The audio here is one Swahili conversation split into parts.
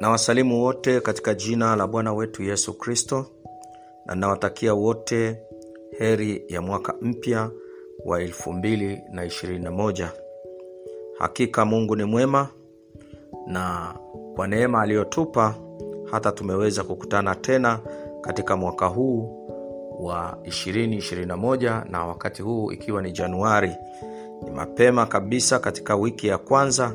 na wasalimu wote katika jina la bwana wetu yesu kristo na nawatakia wote heri ya mwaka mpya wa 221 hakika mungu ni mwema na kwa neema aliyotupa hata tumeweza kukutana tena katika mwaka huu wa 221 na wakati huu ikiwa ni januari. Ni mapema kabisa katika wiki ya kwanza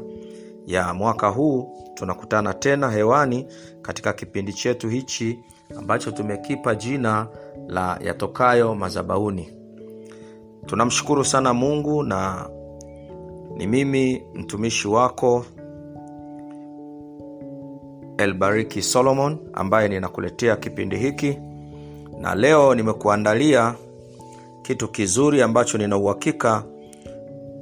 ya mwaka huu tunakutana tena hewani katika kipindi chetu hichi ambacho tumekipa jina la yatokayo mazabauni tunamshukuru sana mungu na ni mimi mtumishi wako elbariki solomon ambaye ninakuletea kipindi hiki. Na leo nimekuandalia kitu kizuri ambacho nina uhakika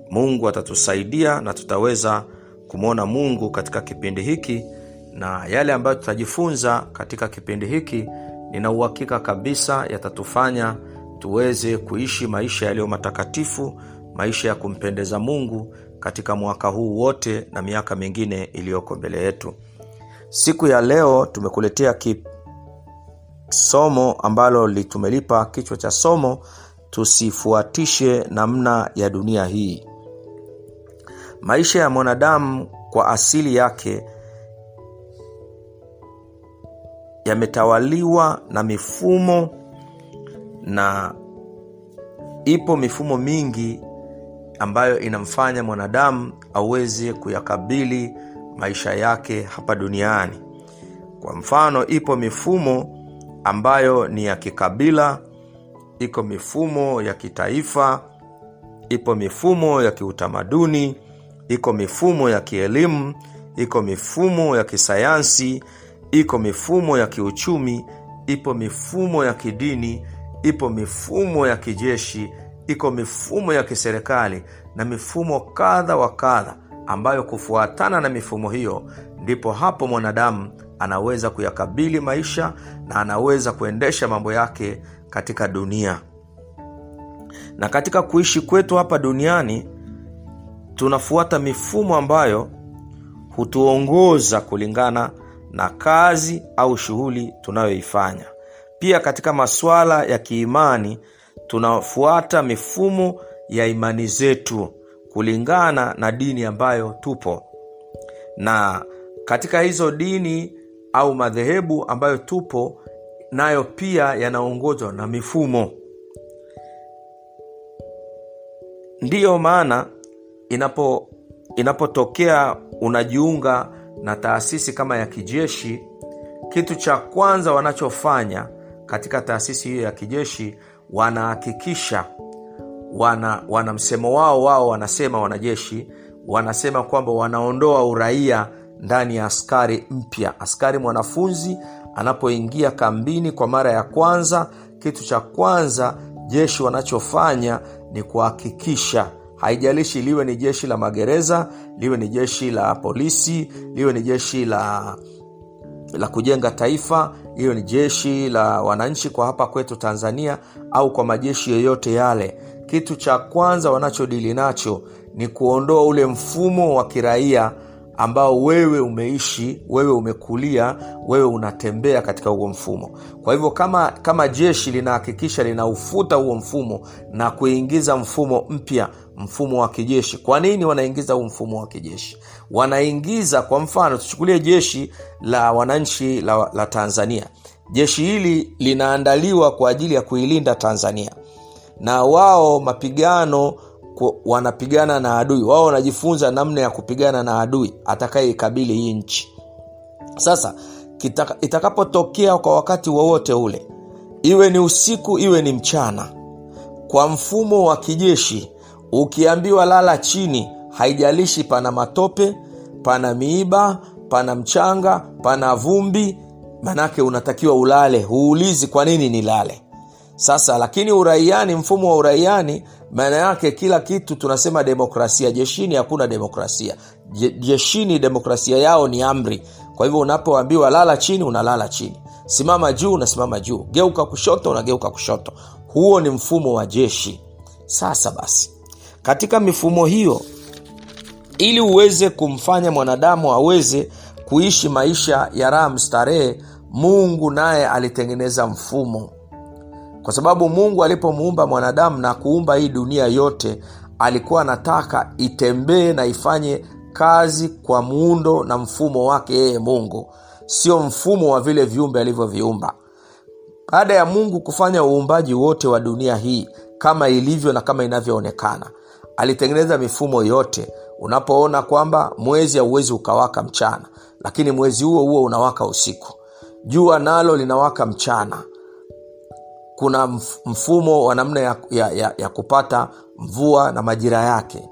mungu atatusaidia na tutaweza kumwona mungu katika kipindi hiki na yale ambayo tutajifunza katika kipindi hiki nina uhakika kabisa yatatufanya tuweze kuishi maisha yaliyo matakatifu maisha ya kumpendeza mungu katika mwaka huu wote na miaka mingine iliyoko mbele yetu. Siku ya leo tumekuletea somo ambalo tumelipa kichwa cha somo tusifuatishe namna ya dunia hii maisha ya mwanadamu kwa asili yake yametawaliwa na mifumo na ipo mifumo mingi ambayo inamfanya mwanadamu aweze kuyakabili maisha yake hapa duniani. Kwa mfano ipo mifumo ambayo ni ya kikabila iko mifumo ya kitaifa ipo mifumo ya kiutamaduni iko mifumo ya kielimu iko mifumo ya kisayansi iko mifumo ya kiuchumi ipo mifumo ya kidini ipo mifumo ya kijeshi iko mifumo ya kiserikali na mifumo kadha wa kadha ambayo kufuatana na mifumo hiyo ndipo hapo mwanadamu anaweza kuyakabili maisha na anaweza kuendesha mambo yake katika dunia. Na katika kuishi kwetu hapa duniani tunafuata mifumo ambayo hutuongoza kulingana na kazi au shughuli tunayoifanya. Pia katika masuala ya kiimani tunafuata mifumo ya imani zetu kulingana na dini ambayo tupo. Na katika hizo dini au madhehebu ambayo tupo nayo pia yanaongozwa na mifumo. Ndiyo maana inapo inapotokea unajiunga na taasisi kama ya kijeshi kitu cha kwanza wanachofanya katika taasisi hiyo ya kijeshi wanahakikisha wana, wana msemo wao wao wanasema wanajeshi wanasema kwamba wanaondoa uraia ndani ya askari mpya. Askari mwanafunzi anapoingia kambini kwa mara ya kwanza kitu cha kwanza jeshi wanachofanya ni kuhakikisha haijalishi liwe ni jeshi la magereza liwe ni jeshi la polisi liwe ni jeshi la la kujenga taifa hiyo ni jeshi la wananchi kwa hapa kwetu tanzania au kwa majeshi yoyote yale. Kitu cha kwanza wanachodili nacho ni kuondoa ule mfumo wa kiraia ambao wewe umeishi wewe umekulia wewe unatembea katika huo mfumo. Kwa hivyo kama kama jeshi linahakikisha linaufuta huo mfumo na kuingiza mfumo mpya mfumo wa kijeshi. Kwa nini wanaingiza huu mfumo wa kijeshi? Wanaingiza kwa mfano tuchukulie jeshi la wananchi la, la tanzania. Jeshi hili linaandaliwa kwa ajili ya kuilinda tanzania. Na wao mapigano wanapigana na adui. Wao wanajifunza namna ya kupigana na adui atakayeikabili hii nchi. Sasa itakapotokea kwa wakati wowote ule iwe ni usiku iwe ni mchana kwa mfumo wa kijeshi ukiambiwa lala chini haijalishi pana matope pana miiba pana mchanga pana vumbi manake unatakiwa ulale. Huulizi kwa nini nilale? Sasa lakini uraiani mfumo wa uraiani maana yake kila kitu tunasema demokrasia. Jeshini hakuna demokrasia. Je, jeshini demokrasia yao ni amri. Kwa hivyo unapoambiwa lala chini unalala chini. Simama juu unasimama juu. Geuka kushoto unageuka kushoto. Huo ni mfumo wa jeshi. Sasa basi katika mifumo hiyo ili uweze kumfanya mwanadamu aweze kuishi maisha ya raha mstarehe mungu naye alitengeneza mfumo kwa sababu mungu alipomuumba mwanadamu na kuumba hii dunia yote alikuwa anataka itembee na ifanye kazi kwa muundo na mfumo wake yeye mungu. Sio mfumo wa vile viumbe alivyoviumba. Baada ya mungu kufanya uumbaji wote wa dunia hii kama ilivyo na kama inavyoonekana alitengeneza mifumo yote. Unapoona kwamba mwezi hauwezi ukawaka mchana lakini mwezi huo huo unawaka usiku. Jua nalo linawaka mchana kuna mfumo wa namna ya, ya, ya, ya kupata mvua na majira yake.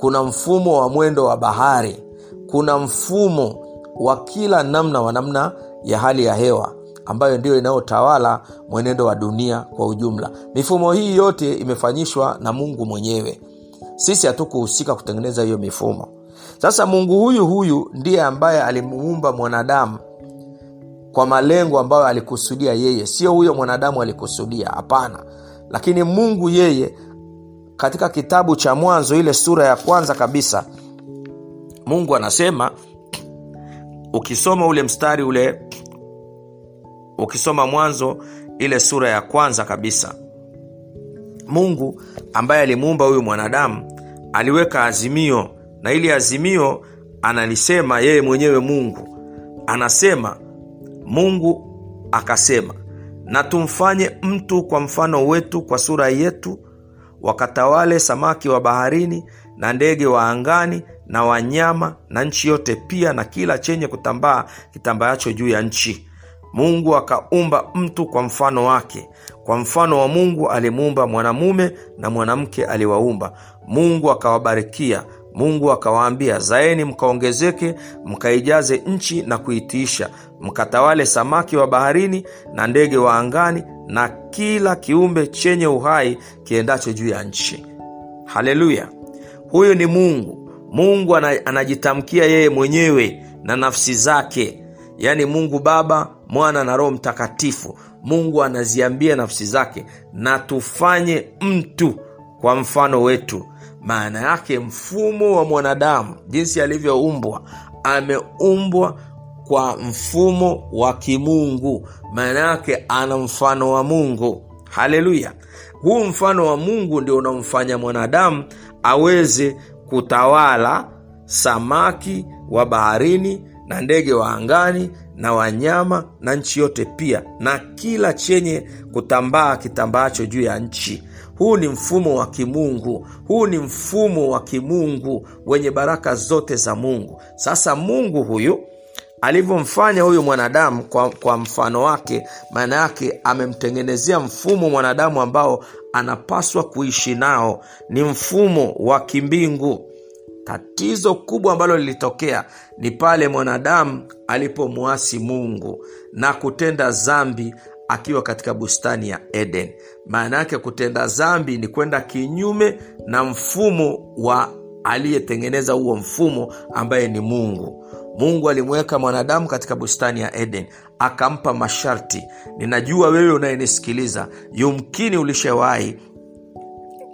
Kuna mfumo wa mwendo wa bahari. Kuna mfumo wa kila namna wa namna ya hali ya hewa ambayo ndiyo inayotawala mwenendo wa dunia kwa ujumla. Mifumo hii yote imefanyishwa na mungu mwenyewe. Sisi hatukuhusika kutengeneza hiyo mifumo. Sasa mungu huyu huyu ndiye ambaye alimuumba mwanadamu kwa malengo ambayo alikusudia yeye. Sio huyo mwanadamu alikusudia hapana. Lakini mungu yeye katika kitabu cha mwanzo ile sura ya kwanza kabisa mungu anasema ukisoma ule mstari ule ukisoma mwanzo ile sura ya kwanza kabisa mungu ambaye alimuumba huyu mwanadamu aliweka azimio na ili azimio analisema yeye mwenyewe mungu. Anasema mungu akasema na tumfanye mtu kwa mfano wetu kwa sura yetu wakatawale samaki wa baharini na ndege wa angani na wanyama na nchi yote pia na kila chenye kutambaa kitambaacho juu ya nchi. Mungu akaumba mtu kwa mfano wake kwa mfano wa mungu alimuumba mwanamume na mwanamke aliwaumba. Mungu akawabarikia mungu akawaambia zaeni mkaongezeke mkaijaze nchi na kuitiisha mkatawale samaki wa baharini na ndege wa angani na kila kiumbe chenye uhai kiendacho juu ya nchi. Haleluya! Huyu ni mungu. Mungu anajitamkia yeye mwenyewe na nafsi zake. Yaani mungu baba mwana na roho mtakatifu. Mungu anaziambia nafsi zake na tufanye mtu kwa mfano wetu maana yake mfumo wa mwanadamu jinsi alivyoumbwa ameumbwa kwa mfumo wa kimungu. Maana yake ana mfano wa mungu. Haleluya! Huu mfano wa mungu ndio unamfanya mwanadamu aweze kutawala samaki wa baharini na ndege wa angani na wanyama na nchi yote pia na kila chenye kutambaa kitambaacho juu ya nchi huu ni mfumo wa kimungu. Huu ni mfumo wa kimungu wenye baraka zote za mungu. Sasa mungu huyu alivyomfanya huyu mwanadamu kwa, kwa mfano wake maana yake amemtengenezea mfumo mwanadamu ambao anapaswa kuishi nao. Ni mfumo wa kimbingu. Tatizo kubwa ambalo lilitokea ni pale mwanadamu alipomwasi mungu na kutenda zambi akiwa katika bustani ya eden maana yake kutenda zambi ni kwenda kinyume na mfumo wa aliyetengeneza huo mfumo ambaye ni mungu. Mungu alimweka mwanadamu katika bustani ya eden akampa masharti. Ninajua wewe unayenisikiliza yumkini ulishawahi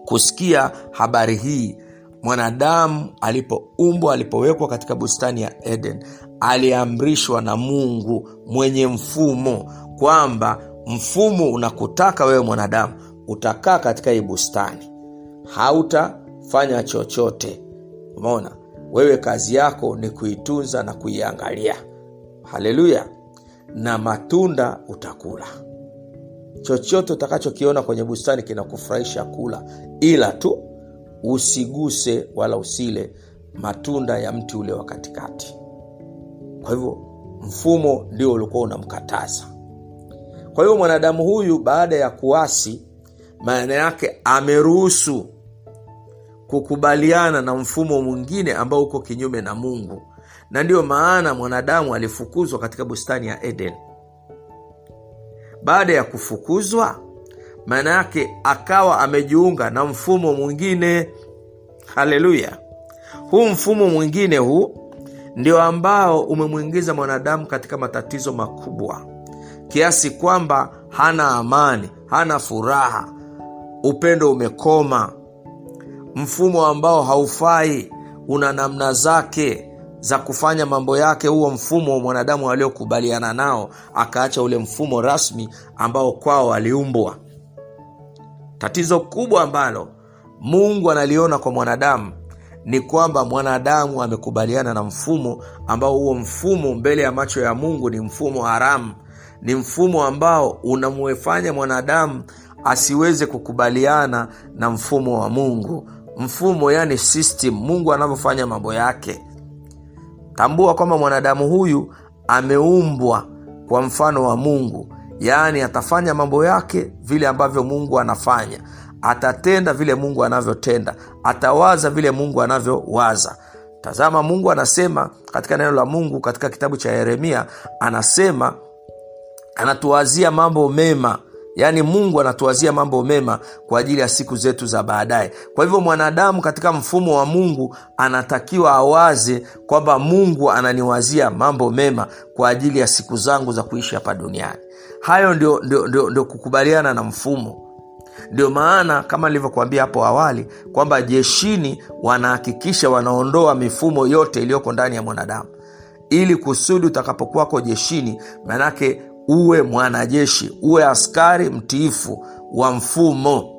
kusikia habari hii. Mwanadamu alipoumbwa alipowekwa katika bustani ya eden aliamrishwa na mungu mwenye mfumo kwamba mfumo unakutaka wewe mwanadamu utakaa katika hii bustani. Hautafanya chochote. Umeona? Wewe kazi yako ni kuitunza na kuiangalia. Haleluya! Na matunda utakula. Chochote utakachokiona kwenye bustani kinakufurahisha kula ila tu usiguse wala usile matunda ya mti ule wa katikati. Kwa hivyo mfumo ndio ulikuwa unamkataza kwa hiyo mwanadamu huyu baada ya kuasi maana yake ameruhusu kukubaliana na mfumo mwingine ambao uko kinyume na mungu. Na ndiyo maana mwanadamu alifukuzwa katika bustani ya eden. Baada ya kufukuzwa maana yake akawa amejiunga na mfumo mwingine. Haleluya! Huu mfumo mwingine huu ndio ambao umemwingiza mwanadamu katika matatizo makubwa kiasi kwamba hana amani hana furaha upendo umekoma. Mfumo ambao haufai una namna zake za kufanya mambo yake huo mfumo wa mwanadamu aliokubaliana nao akaacha ule mfumo rasmi ambao kwao aliumbwa. Tatizo kubwa ambalo mungu analiona kwa mwanadamu ni kwamba mwanadamu amekubaliana na mfumo ambao huo mfumo mbele ya macho ya mungu ni mfumo haramu ni mfumo ambao unamwefanya mwanadamu asiweze kukubaliana na mfumo wa mungu. Mfumo yani system mungu anavyofanya mambo yake. Tambua kwamba mwanadamu huyu ameumbwa kwa mfano wa mungu. Yaani atafanya mambo yake vile ambavyo mungu anafanya. Atatenda vile mungu anavyotenda. Atawaza vile mungu anavyowaza. Tazama mungu anasema katika neno la mungu katika kitabu cha yeremia anasema anatuwazia mambo mema. Yaani mungu anatuwazia mambo mema kwa ajili ya siku zetu za baadaye. Kwa hivyo mwanadamu katika mfumo wa mungu anatakiwa awaze kwamba mungu ananiwazia mambo mema kwa ajili ya siku zangu za kuishi hapa duniani. Hayo ndio, ndio, ndio, ndio kukubaliana na mfumo. Ndio maana kama nilivyokuambia hapo awali kwamba jeshini wanahakikisha wanaondoa mifumo yote iliyoko ndani ya mwanadamu. Ili kusudi utakapokuwako jeshini manake uwe mwanajeshi uwe askari mtiifu wa mfumo.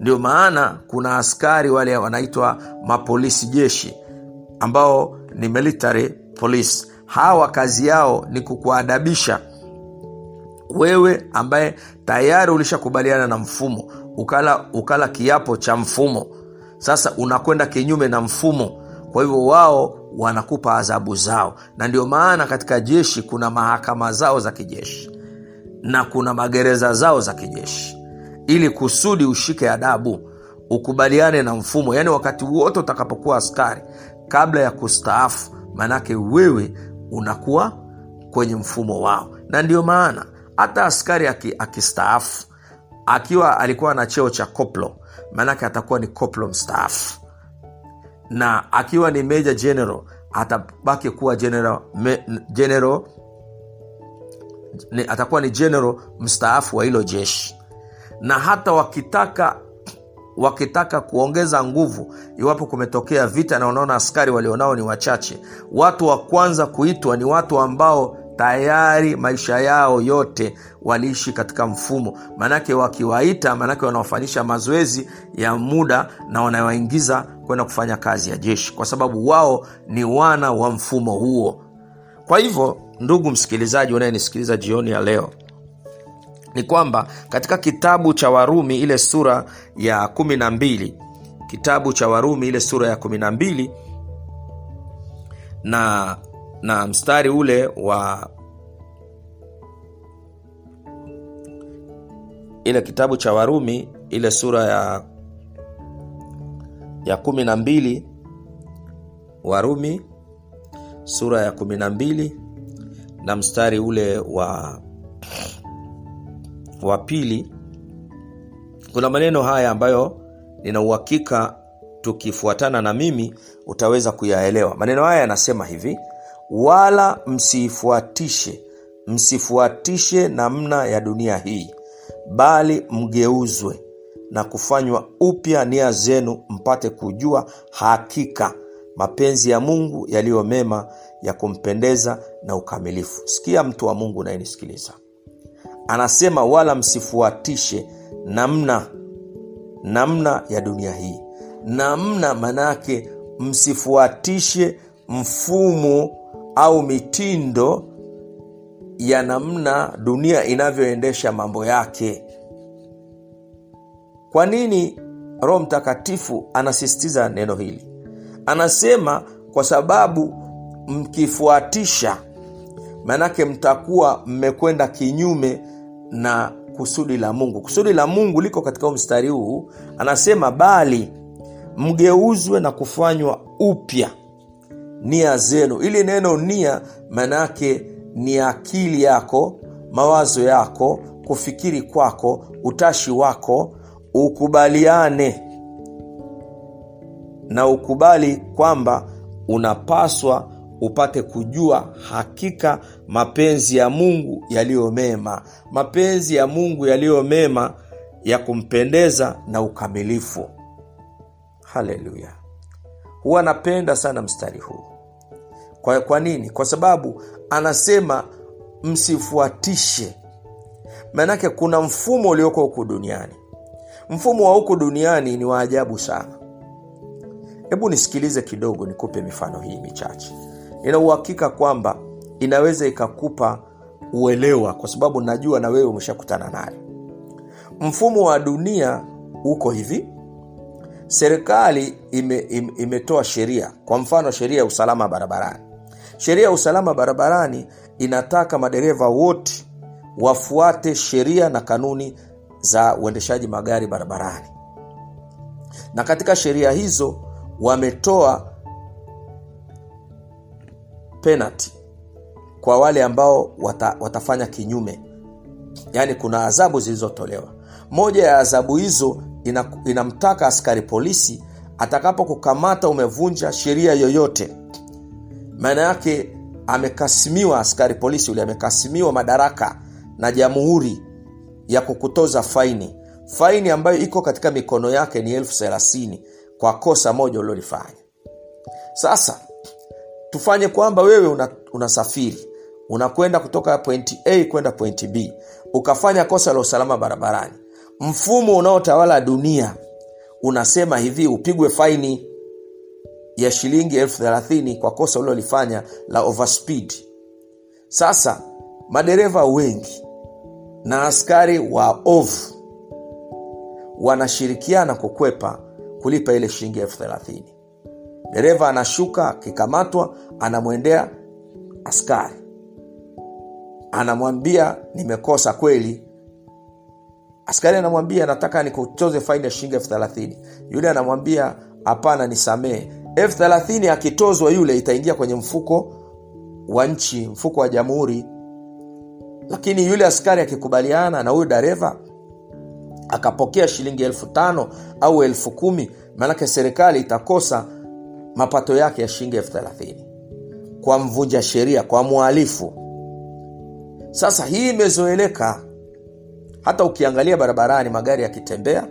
Ndio maana kuna askari wale wanaitwa mapolisi jeshi ambao ni military police. Hawa kazi yao ni kukuadabisha. Wewe ambaye tayari ulishakubaliana na mfumo ukala, ukala kiapo cha mfumo. Sasa unakwenda kinyume na mfumo. Kwa hivyo wao wanakupa adhabu zao. Na ndio maana katika jeshi kuna mahakama zao za kijeshi na kuna magereza zao za kijeshi. Ili kusudi ushike adabu ukubaliane na mfumo yaani wakati wote utakapokuwa askari kabla ya kustaafu maanake wewe unakuwa kwenye mfumo wao. Na ndio maana hata askari akistaafu akiwa alikuwa na cheo cha koplo maanake atakuwa ni koplo mstaafu na akiwa ni major general atabaki kuwa general, general ni, atakuwa ni general mstaafu wa hilo jeshi. Na hata wakitaka wakitaka kuongeza nguvu iwapo kumetokea vita na unaona askari walionao ni wachache watu wa kwanza kuitwa ni watu ambao tayari maisha yao yote waliishi katika mfumo. Maanake wakiwaita maanake wanawafanyisha mazoezi ya muda na wanawaingiza kwenda kufanya kazi ya jeshi kwa sababu wao ni wana wa mfumo huo. Kwa hivyo ndugu msikilizaji unayenisikiliza jioni ya leo ni kwamba katika kitabu cha warumi ile sura ya kumi na mbili kitabu cha warumi ile sura ya kumi na mbili na na mstari ule wa ile kitabu cha warumi ile sura ya ya kumi na mbili. Warumi sura ya kumi na mbili na mstari ule wa wa pili. Kuna maneno haya ambayo nina uhakika tukifuatana na mimi utaweza kuyaelewa. Maneno haya yanasema hivi wala msiifuatishe msifuatishe namna ya dunia hii bali mgeuzwe na kufanywa upya nia zenu mpate kujua hakika mapenzi ya mungu yaliyo mema ya kumpendeza na ukamilifu. Sikia mtu wa mungu nayenisikiliza anasema wala msifuatishe namna namna ya dunia hii. Namna manayake msifuatishe mfumo au mitindo ya namna dunia inavyoendesha mambo yake. Kwa nini roho mtakatifu anasisitiza neno hili? Anasema kwa sababu mkifuatisha maanake mtakuwa mmekwenda kinyume na kusudi la mungu. Kusudi la mungu liko katika mstari huu anasema bali mgeuzwe na kufanywa upya nia zenu. Ili neno nia maanaake ni akili yako mawazo yako kufikiri kwako utashi wako ukubaliane. Na ukubali kwamba unapaswa upate kujua hakika mapenzi ya mungu yaliyo mema. Mapenzi ya mungu yaliyo mema ya kumpendeza na ukamilifu. Haleluya. Huwa napenda sana mstari huu kwa, kwa nini? Kwa sababu anasema msifuatishe. Maanake kuna mfumo ulioko huku duniani. Mfumo wa huku duniani ni wa ajabu sana. Hebu nisikilize kidogo nikupe mifano hii michache. Nina uhakika kwamba inaweza ikakupa uelewa kwa sababu najua na wewe umeshakutana nayo mfumo wa dunia uko hivi. Serikali ime, ime, imetoa sheria kwa mfano sheria ya usalama barabarani sheria ya usalama barabarani inataka madereva wote wafuate sheria na kanuni za uendeshaji magari barabarani. Na katika sheria hizo wametoa penalty kwa wale ambao wata, watafanya kinyume. Yaani kuna adhabu zilizotolewa. Moja ya adhabu hizo ina, inamtaka askari polisi atakapokukamata umevunja sheria yoyote maana yake amekasimiwa askari polisi yule amekasimiwa madaraka na jamhuri ya kukutoza faini. Faini ambayo iko katika mikono yake ni elfu thelathini kwa kosa moja uliolifanya sasa tufanye kwamba wewe unasafiri una unakwenda kutoka pointi a kwenda pointi b ukafanya kosa la usalama barabarani. Mfumo unaotawala dunia unasema hivi upigwe faini ya shilingi elfu thelathini kwa kosa ulilolifanya la overspeed. Sasa madereva wengi na askari wa ovu wanashirikiana kukwepa kulipa ile shilingi elfu thelathini. Dereva anashuka akikamatwa anamwendea askari. Anamwambia nimekosa kweli. Askari anamwambia nataka nikutoze faini ya shilingi elfu thelathini. Yule anamwambia hapana nisamehe elfu thelathini akitozwa yule itaingia kwenye mfuko wa nchi mfuko wa jamhuri. Lakini yule askari akikubaliana na huyu dereva akapokea shilingi elfu tano au elfu kumi maanake serikali itakosa mapato yake ya shilingi elfu thelathini. Kwa mvunja sheria kwa mhalifu sasa hii imezoeleka. Hata ukiangalia barabarani magari yakitembea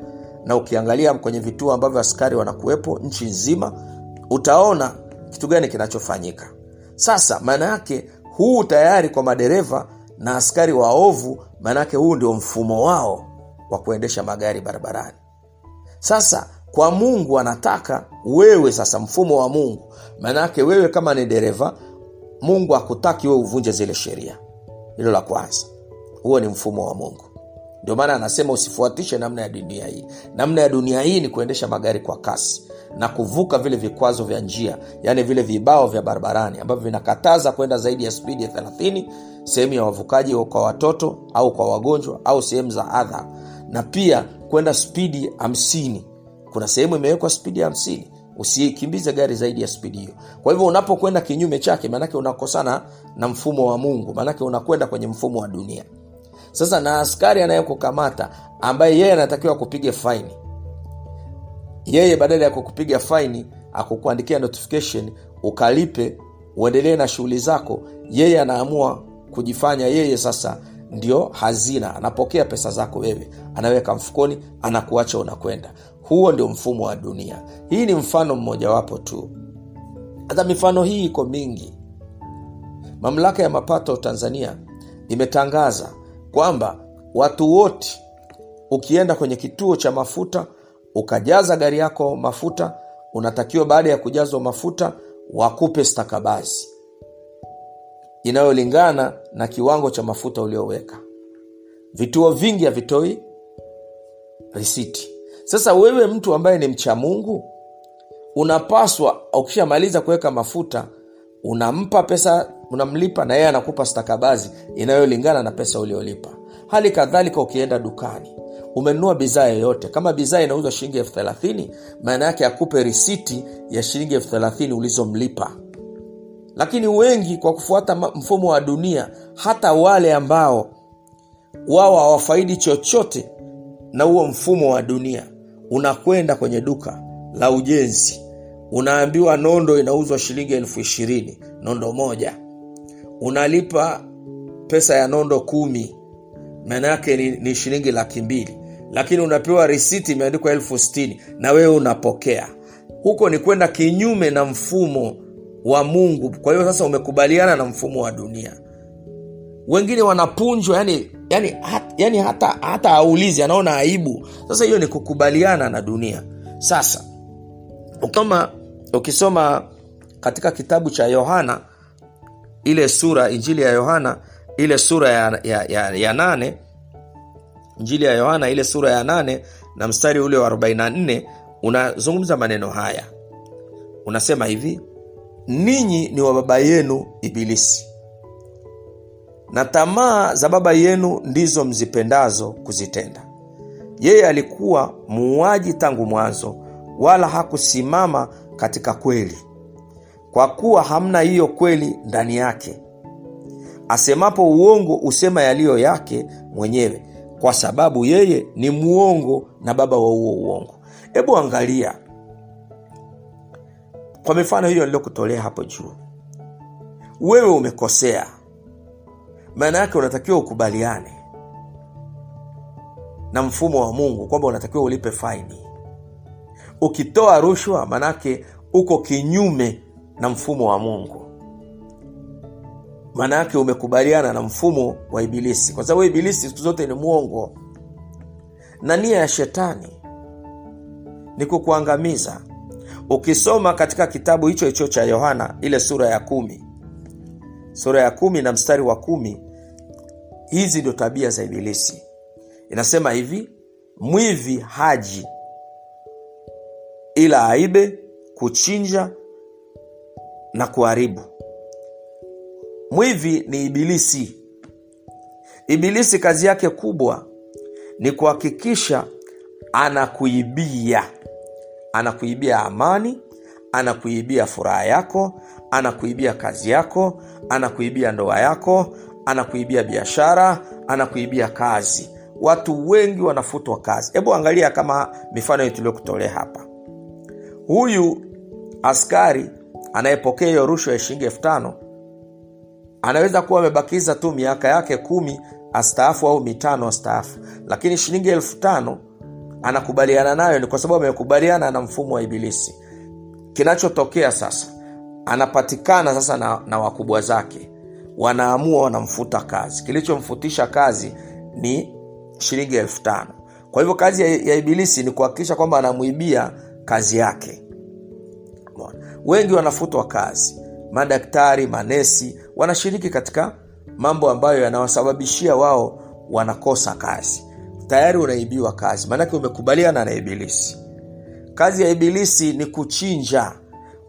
na ukiangalia kwenye vituo ambavyo askari wanakuwepo nchi nzima utaona kitu gani kinachofanyika. Sasa maana yake huu tayari kwa madereva na askari waovu maanake huu ndio mfumo wao wa kuendesha magari barabarani. Sasa kwa mungu anataka wewe sasa mfumo wa mungu maanake wewe kama ni dereva mungu akutaki wewe uvunje zile sheria. Hilo la kwanza. Huo ni mfumo wa mungu. Ndio maana anasema usifuatishe namna ya dunia hii. Namna ya dunia hii ni kuendesha magari kwa kasi na kuvuka vile vikwazo vya njia yaani vile vibao vya barabarani ambavyo vinakataza kwenda zaidi ya spidi ya 30 sehemu ya wavukaji kwa watoto au kwa wagonjwa au sehemu za adha na pia kwenda spidi 50 kuna sehemu imewekwa spidi ya 50 usikimbize gari zaidi ya spidi hiyo. Kwa hivyo unapokwenda kinyume chake maanake unakosana na mfumo wa mungu maanake unakwenda kwenye mfumo wa dunia. Sasa na askari anayekukamata ambaye yeye anatakiwa kupiga faini yeye badala ya kukupiga faini akukuandikia notification ukalipe uendelee na shughuli zako yeye anaamua kujifanya yeye sasa ndio hazina anapokea pesa zako wewe anaweka mfukoni anakuacha unakwenda. Huo ndio mfumo wa dunia. Hii ni mfano mmojawapo tu. Hata mifano hii iko mingi. Mamlaka ya mapato tanzania imetangaza kwamba watu wote ukienda kwenye kituo cha mafuta ukajaza gari yako mafuta unatakiwa baada ya kujazwa mafuta wakupe stakabazi inayolingana na kiwango cha mafuta ulioweka. Vituo vingi havitoi risiti. Sasa wewe mtu ambaye ni mcha mungu unapaswa ukishamaliza kuweka mafuta unampa pesa unamlipa na yeye anakupa stakabazi inayolingana na pesa uliolipa. Hali kadhalika ukienda dukani umenunua bidhaa yoyote. Kama bidhaa inauzwa shilingi elfu thelathini maana yake akupe risiti ya shilingi elfu thelathini ulizomlipa. Lakini wengi kwa kufuata mfumo wa dunia hata wale ambao wao hawafaidi chochote na huo mfumo wa dunia unakwenda kwenye duka la ujenzi. Unaambiwa nondo inauzwa shilingi elfu ishirini nondo moja. Unalipa pesa ya nondo kumi maana yake ni, ni shilingi laki mbili lakini unapewa risiti imeandikwa elfu stini na wewe unapokea. Huko ni kwenda kinyume na mfumo wa mungu. Kwa hiyo sasa umekubaliana na mfumo wa dunia. Wengine wanapunjwa yani, yani, hat, yani hata, hata aulizi anaona aibu. Sasa hiyo ni kukubaliana na dunia. Sasa ukisoma, ukisoma katika kitabu cha yohana ile sura injili ya yohana ile sura ya, ya, ya, ya nane injili ya yohana ile sura ya nane na mstari ule wa 44 unazungumza maneno haya. Unasema hivi ninyi ni wa baba yenu ibilisi na tamaa za baba yenu ndizo mzipendazo kuzitenda. Yeye alikuwa muuaji tangu mwanzo wala hakusimama katika kweli kwa kuwa hamna hiyo kweli ndani yake. Asemapo uongo usema yaliyo yake mwenyewe kwa sababu yeye ni mwongo na baba wa huo uongo. Hebu angalia kwa mifano hiyo niliyokutolea hapo juu. Wewe umekosea. Maana yake unatakiwa ukubaliane na mfumo wa mungu kwamba unatakiwa ulipe faini. Ukitoa rushwa maanake uko kinyume na mfumo wa mungu maana yake umekubaliana na mfumo wa ibilisi. Kwa sababu ibilisi siku zote ni mwongo. Na nia ya shetani ni kukuangamiza. Ukisoma katika kitabu hicho hicho cha yohana ile sura ya kumi. Sura ya kumi na mstari wa kumi hizi ndio tabia za ibilisi. Inasema hivi mwivi haji ila aibe kuchinja na kuharibu mwivi ni ibilisi. Ibilisi kazi yake kubwa ni kuhakikisha anakuibia. Anakuibia amani anakuibia furaha yako anakuibia kazi yako anakuibia ndoa yako anakuibia biashara anakuibia kazi. Watu wengi wanafutwa kazi. Hebu angalia kama mifano hii tuliyokutolea hapa. Huyu askari anayepokea hiyo rushwa ya shilingi elfu tano anaweza kuwa amebakiza tu miaka yake kumi astaafu au mitano astaafu. Lakini shilingi elfu tano anakubaliana nayo ni kwa sababu amekubaliana na mfumo wa ibilisi. Kinachotokea sasa anapatikana sasa na, na wakubwa zake. Wanaamua wanamfuta kazi. Kilichomfutisha kazi ni shilingi elfu tano. Kwa hivyo kazi ya, ya ibilisi ni kuhakikisha kwamba anamwibia kazi yake. Wengi wanafutwa kazi madaktari manesi wanashiriki katika mambo ambayo yanawasababishia wao wanakosa kazi. Tayari unaibiwa kazi maanake umekubaliana na ibilisi. Kazi ya ibilisi ni kuchinja.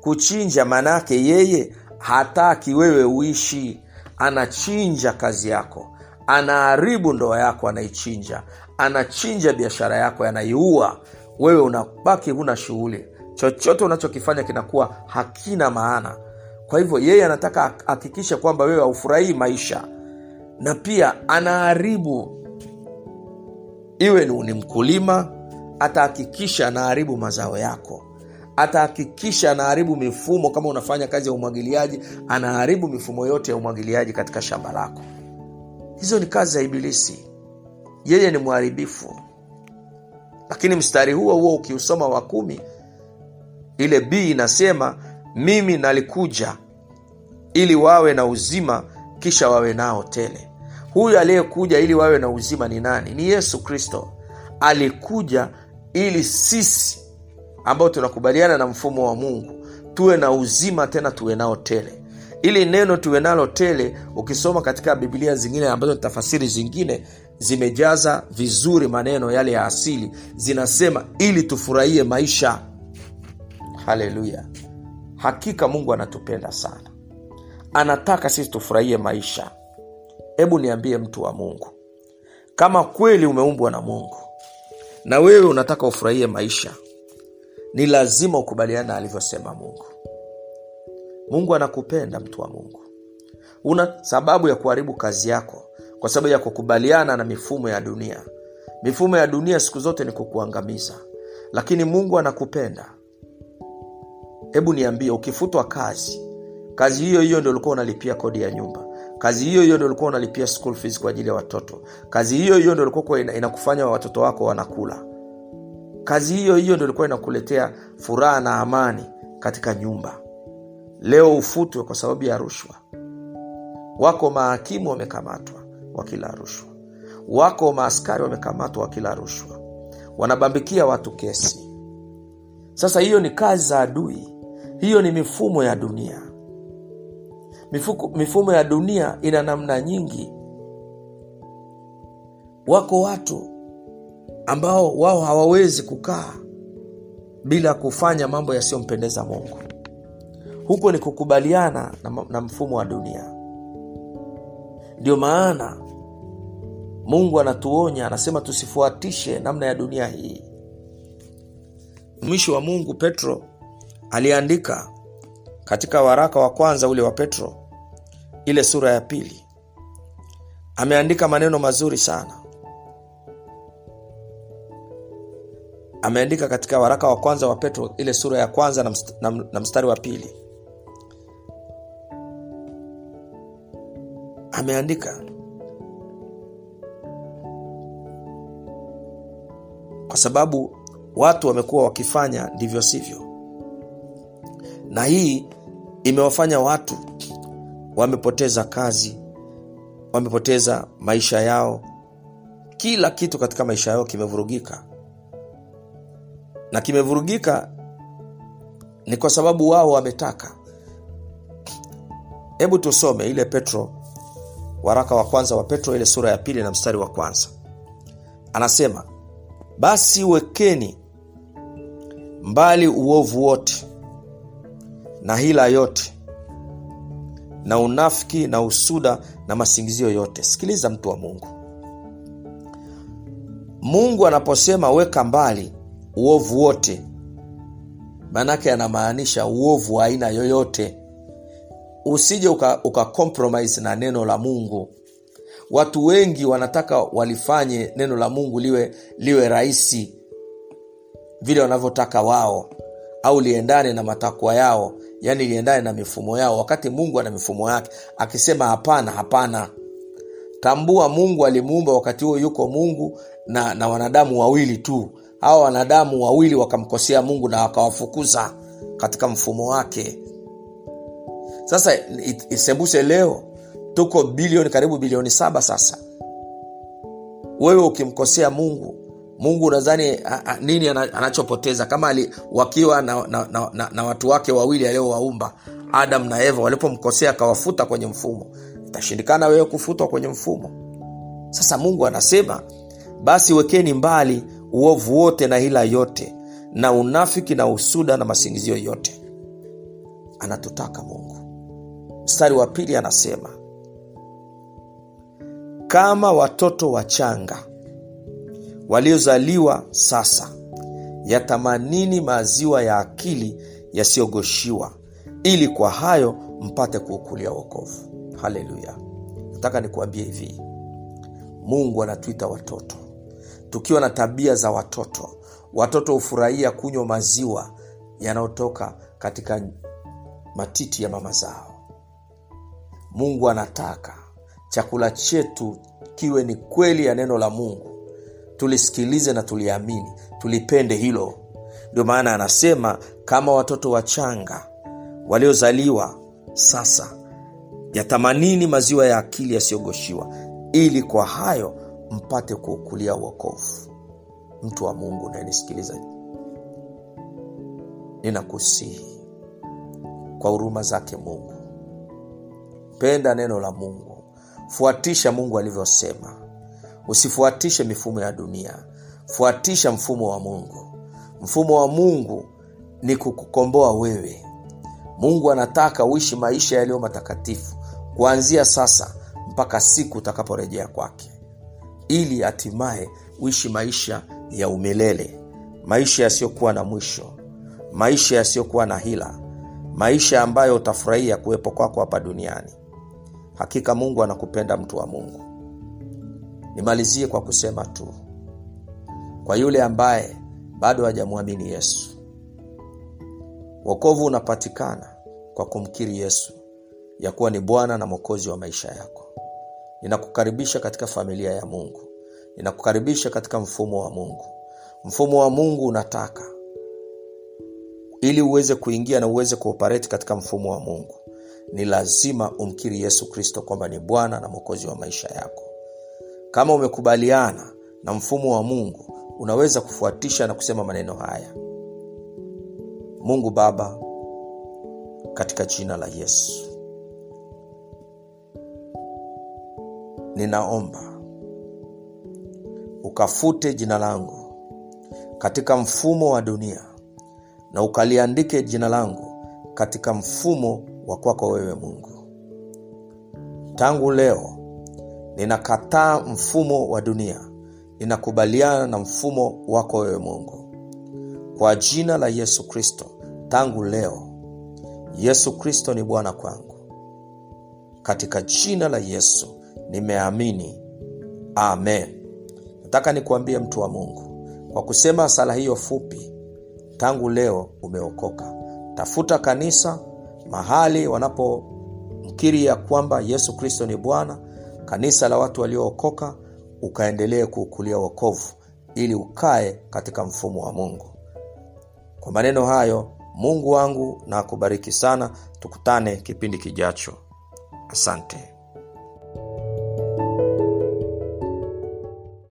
Kuchinja maanake yeye hataki wewe uishi. Anachinja kazi yako. Anaharibu ndoa yako anaichinja anachinja biashara yako anaiua. Wewe unabaki huna shughuli. Chochote unachokifanya kinakuwa hakina maana kwa hivyo yeye anataka hakikishe kwamba wewe haufurahii maisha. Na pia anaharibu iwe ni mkulima atahakikisha anaharibu mazao yako. Atahakikisha anaharibu mifumo kama unafanya kazi ya umwagiliaji anaharibu mifumo yote ya umwagiliaji katika shamba lako. Hizo ni kazi za ibilisi. Yeye ni mharibifu. Lakini mstari huo huo ukiusoma wa kumi ile b inasema mimi nalikuja ili wawe na uzima kisha wawe nao tele. Huyu aliyekuja ili wawe na uzima ni nani? Ni yesu kristo. Alikuja ili sisi ambao tunakubaliana na mfumo wa mungu tuwe na uzima tena tuwe nao tele. Ili neno tuwe nalo tele ukisoma katika bibilia zingine ambazo ni tafasiri zingine zimejaza vizuri maneno yale ya asili. Zinasema ili tufurahie maisha. Haleluya hakika mungu anatupenda sana. Anataka sisi tufurahie maisha. Hebu niambie mtu wa mungu kama kweli umeumbwa na mungu na wewe unataka ufurahie maisha ni lazima ukubaliana na alivyosema mungu. Mungu anakupenda mtu wa mungu. Una sababu ya kuharibu kazi yako kwa sababu ya kukubaliana na mifumo ya dunia. Mifumo ya dunia siku zote ni kukuangamiza lakini mungu anakupenda hebu niambie ukifutwa kazi kazi hiyo hiyo ndio ulikuwa unalipia kodi ya nyumba? Kazi hiyo hiyo ndio ulikuwa unalipia school fees kwa ajili ya watoto? Kazi hiyo hiyo ndio ulikuwa inakufanya watoto wako wanakula? Kazi hiyo hiyo ndio ilikuwa inakuletea furaha na amani katika nyumba? Leo ufutwe kwa sababu ya rushwa. Wako mahakimu wamekamatwa wakila rushwa. Wako maaskari wamekamatwa wakila rushwa. Wanabambikia watu kesi. Sasa hiyo ni kazi za adui hiyo ni mifumo ya dunia. Mifuku, mifumo ya dunia ina namna nyingi. Wako watu ambao wao hawawezi kukaa bila kufanya mambo yasiyompendeza mungu. Huko ni kukubaliana na, na mfumo wa dunia. Ndio maana mungu anatuonya anasema tusifuatishe namna ya dunia hii. Mwisho wa mungu petro aliandika katika waraka wa kwanza ule wa petro ile sura ya pili. Ameandika maneno mazuri sana. Ameandika katika waraka wa kwanza wa petro ile sura ya kwanza na, na mstari wa pili. Ameandika kwa sababu watu wamekuwa wakifanya ndivyo sivyo na hii imewafanya watu wamepoteza kazi wamepoteza maisha yao. Kila kitu katika maisha yao kimevurugika. Na kimevurugika ni kwa sababu wao wametaka. Hebu tusome ile petro waraka wa kwanza wa petro ile sura ya pili na mstari wa kwanza. Anasema basi wekeni mbali uovu wote na hila yote na unafiki na usuda na masingizio yote. Sikiliza mtu wa mungu. Mungu anaposema weka mbali uovu wote maanake anamaanisha uovu wa aina yoyote. Usije uka, uka na neno la mungu. Watu wengi wanataka walifanye neno la mungu liwe liwe rahisi vile wanavyotaka wao au liendane na matakwa yao yani liendane na mifumo yao wakati mungu ana mifumo yake. Akisema hapana hapana. Tambua mungu alimuumba wakati huo yuko mungu na, na wanadamu wawili tu. Hawa wanadamu wawili wakamkosea mungu na wakawafukuza katika mfumo wake. Sasa isembuse leo tuko bilioni karibu bilioni saba sasa. Wewe ukimkosea mungu mungu unadhani nini anachopoteza? Kama ali, wakiwa na, na, na, na, na watu wake wawili aliowaumba adam na eva walipomkosea akawafuta kwenye mfumo itashindikana wewe kufutwa kwenye mfumo? Sasa mungu anasema basi wekeni mbali uovu wote na hila yote na unafiki na usuda na masingizio yote. Anatutaka mungu. Mstari wa pili anasema kama watoto wachanga waliozaliwa sasa. Yatamanini maziwa ya akili yasiyogoshiwa ili kwa hayo mpate kuukulia wokovu. Haleluya. Nataka nikuambie hivi. Mungu anatuita watoto. Tukiwa na tabia za watoto watoto hufurahia kunywa maziwa yanayotoka katika matiti ya mama zao. Mungu anataka chakula chetu kiwe ni kweli ya neno la mungu tulisikilize na tuliamini tulipende hilo. Ndio maana anasema kama watoto wachanga waliozaliwa sasa yatamanini maziwa ya akili yasiyogoshiwa ili kwa hayo mpate kuukulia uokovu mtu wa mungu unayenisikiliza ninakusihi kwa huruma zake mungu. Penda neno la mungu. Fuatisha mungu alivyosema usifuatishe mifumo ya dunia. Fuatisha mfumo wa mungu. Mfumo wa mungu ni kukukomboa wewe. Mungu anataka uishi maisha yaliyo matakatifu kuanzia sasa mpaka siku utakaporejea kwake ili hatimaye uishi maisha ya umilele maisha yasiyokuwa na mwisho maisha yasiyokuwa na hila maisha ambayo utafurahia kuwepo kwako hapa duniani. Hakika mungu anakupenda mtu wa mungu nimalizie kwa kusema tu kwa yule ambaye bado hajamwamini yesu wokovu unapatikana kwa kumkiri yesu ya kuwa ni bwana na mwokozi wa maisha yako. Ninakukaribisha katika familia ya mungu. Ninakukaribisha katika mfumo wa mungu. Mfumo wa mungu unataka ili uweze kuingia na uweze kuoperate katika mfumo wa mungu. Ni lazima umkiri yesu kristo kwamba ni bwana na mwokozi wa maisha yako kama umekubaliana na mfumo wa mungu unaweza kufuatisha na kusema maneno haya. Mungu baba katika jina la yesu ninaomba ukafute jina langu katika mfumo wa dunia na ukaliandike jina langu katika mfumo wa kwako wewe mungu. Tangu leo ninakataa mfumo wa dunia. Ninakubaliana na mfumo wako wewe mungu. Kwa jina la yesu kristo tangu leo yesu kristo ni bwana kwangu. Katika jina la yesu nimeamini. Amen. Nataka nikuambie mtu wa mungu kwa kusema sala hiyo fupi tangu leo umeokoka. Tafuta kanisa mahali wanapomkiri ya kwamba yesu kristo ni bwana kanisa la watu waliookoka ukaendelee kuukulia wokovu ili ukae katika mfumo wa mungu. Kwa maneno hayo mungu wangu na akubariki sana. Tukutane kipindi kijacho. Asante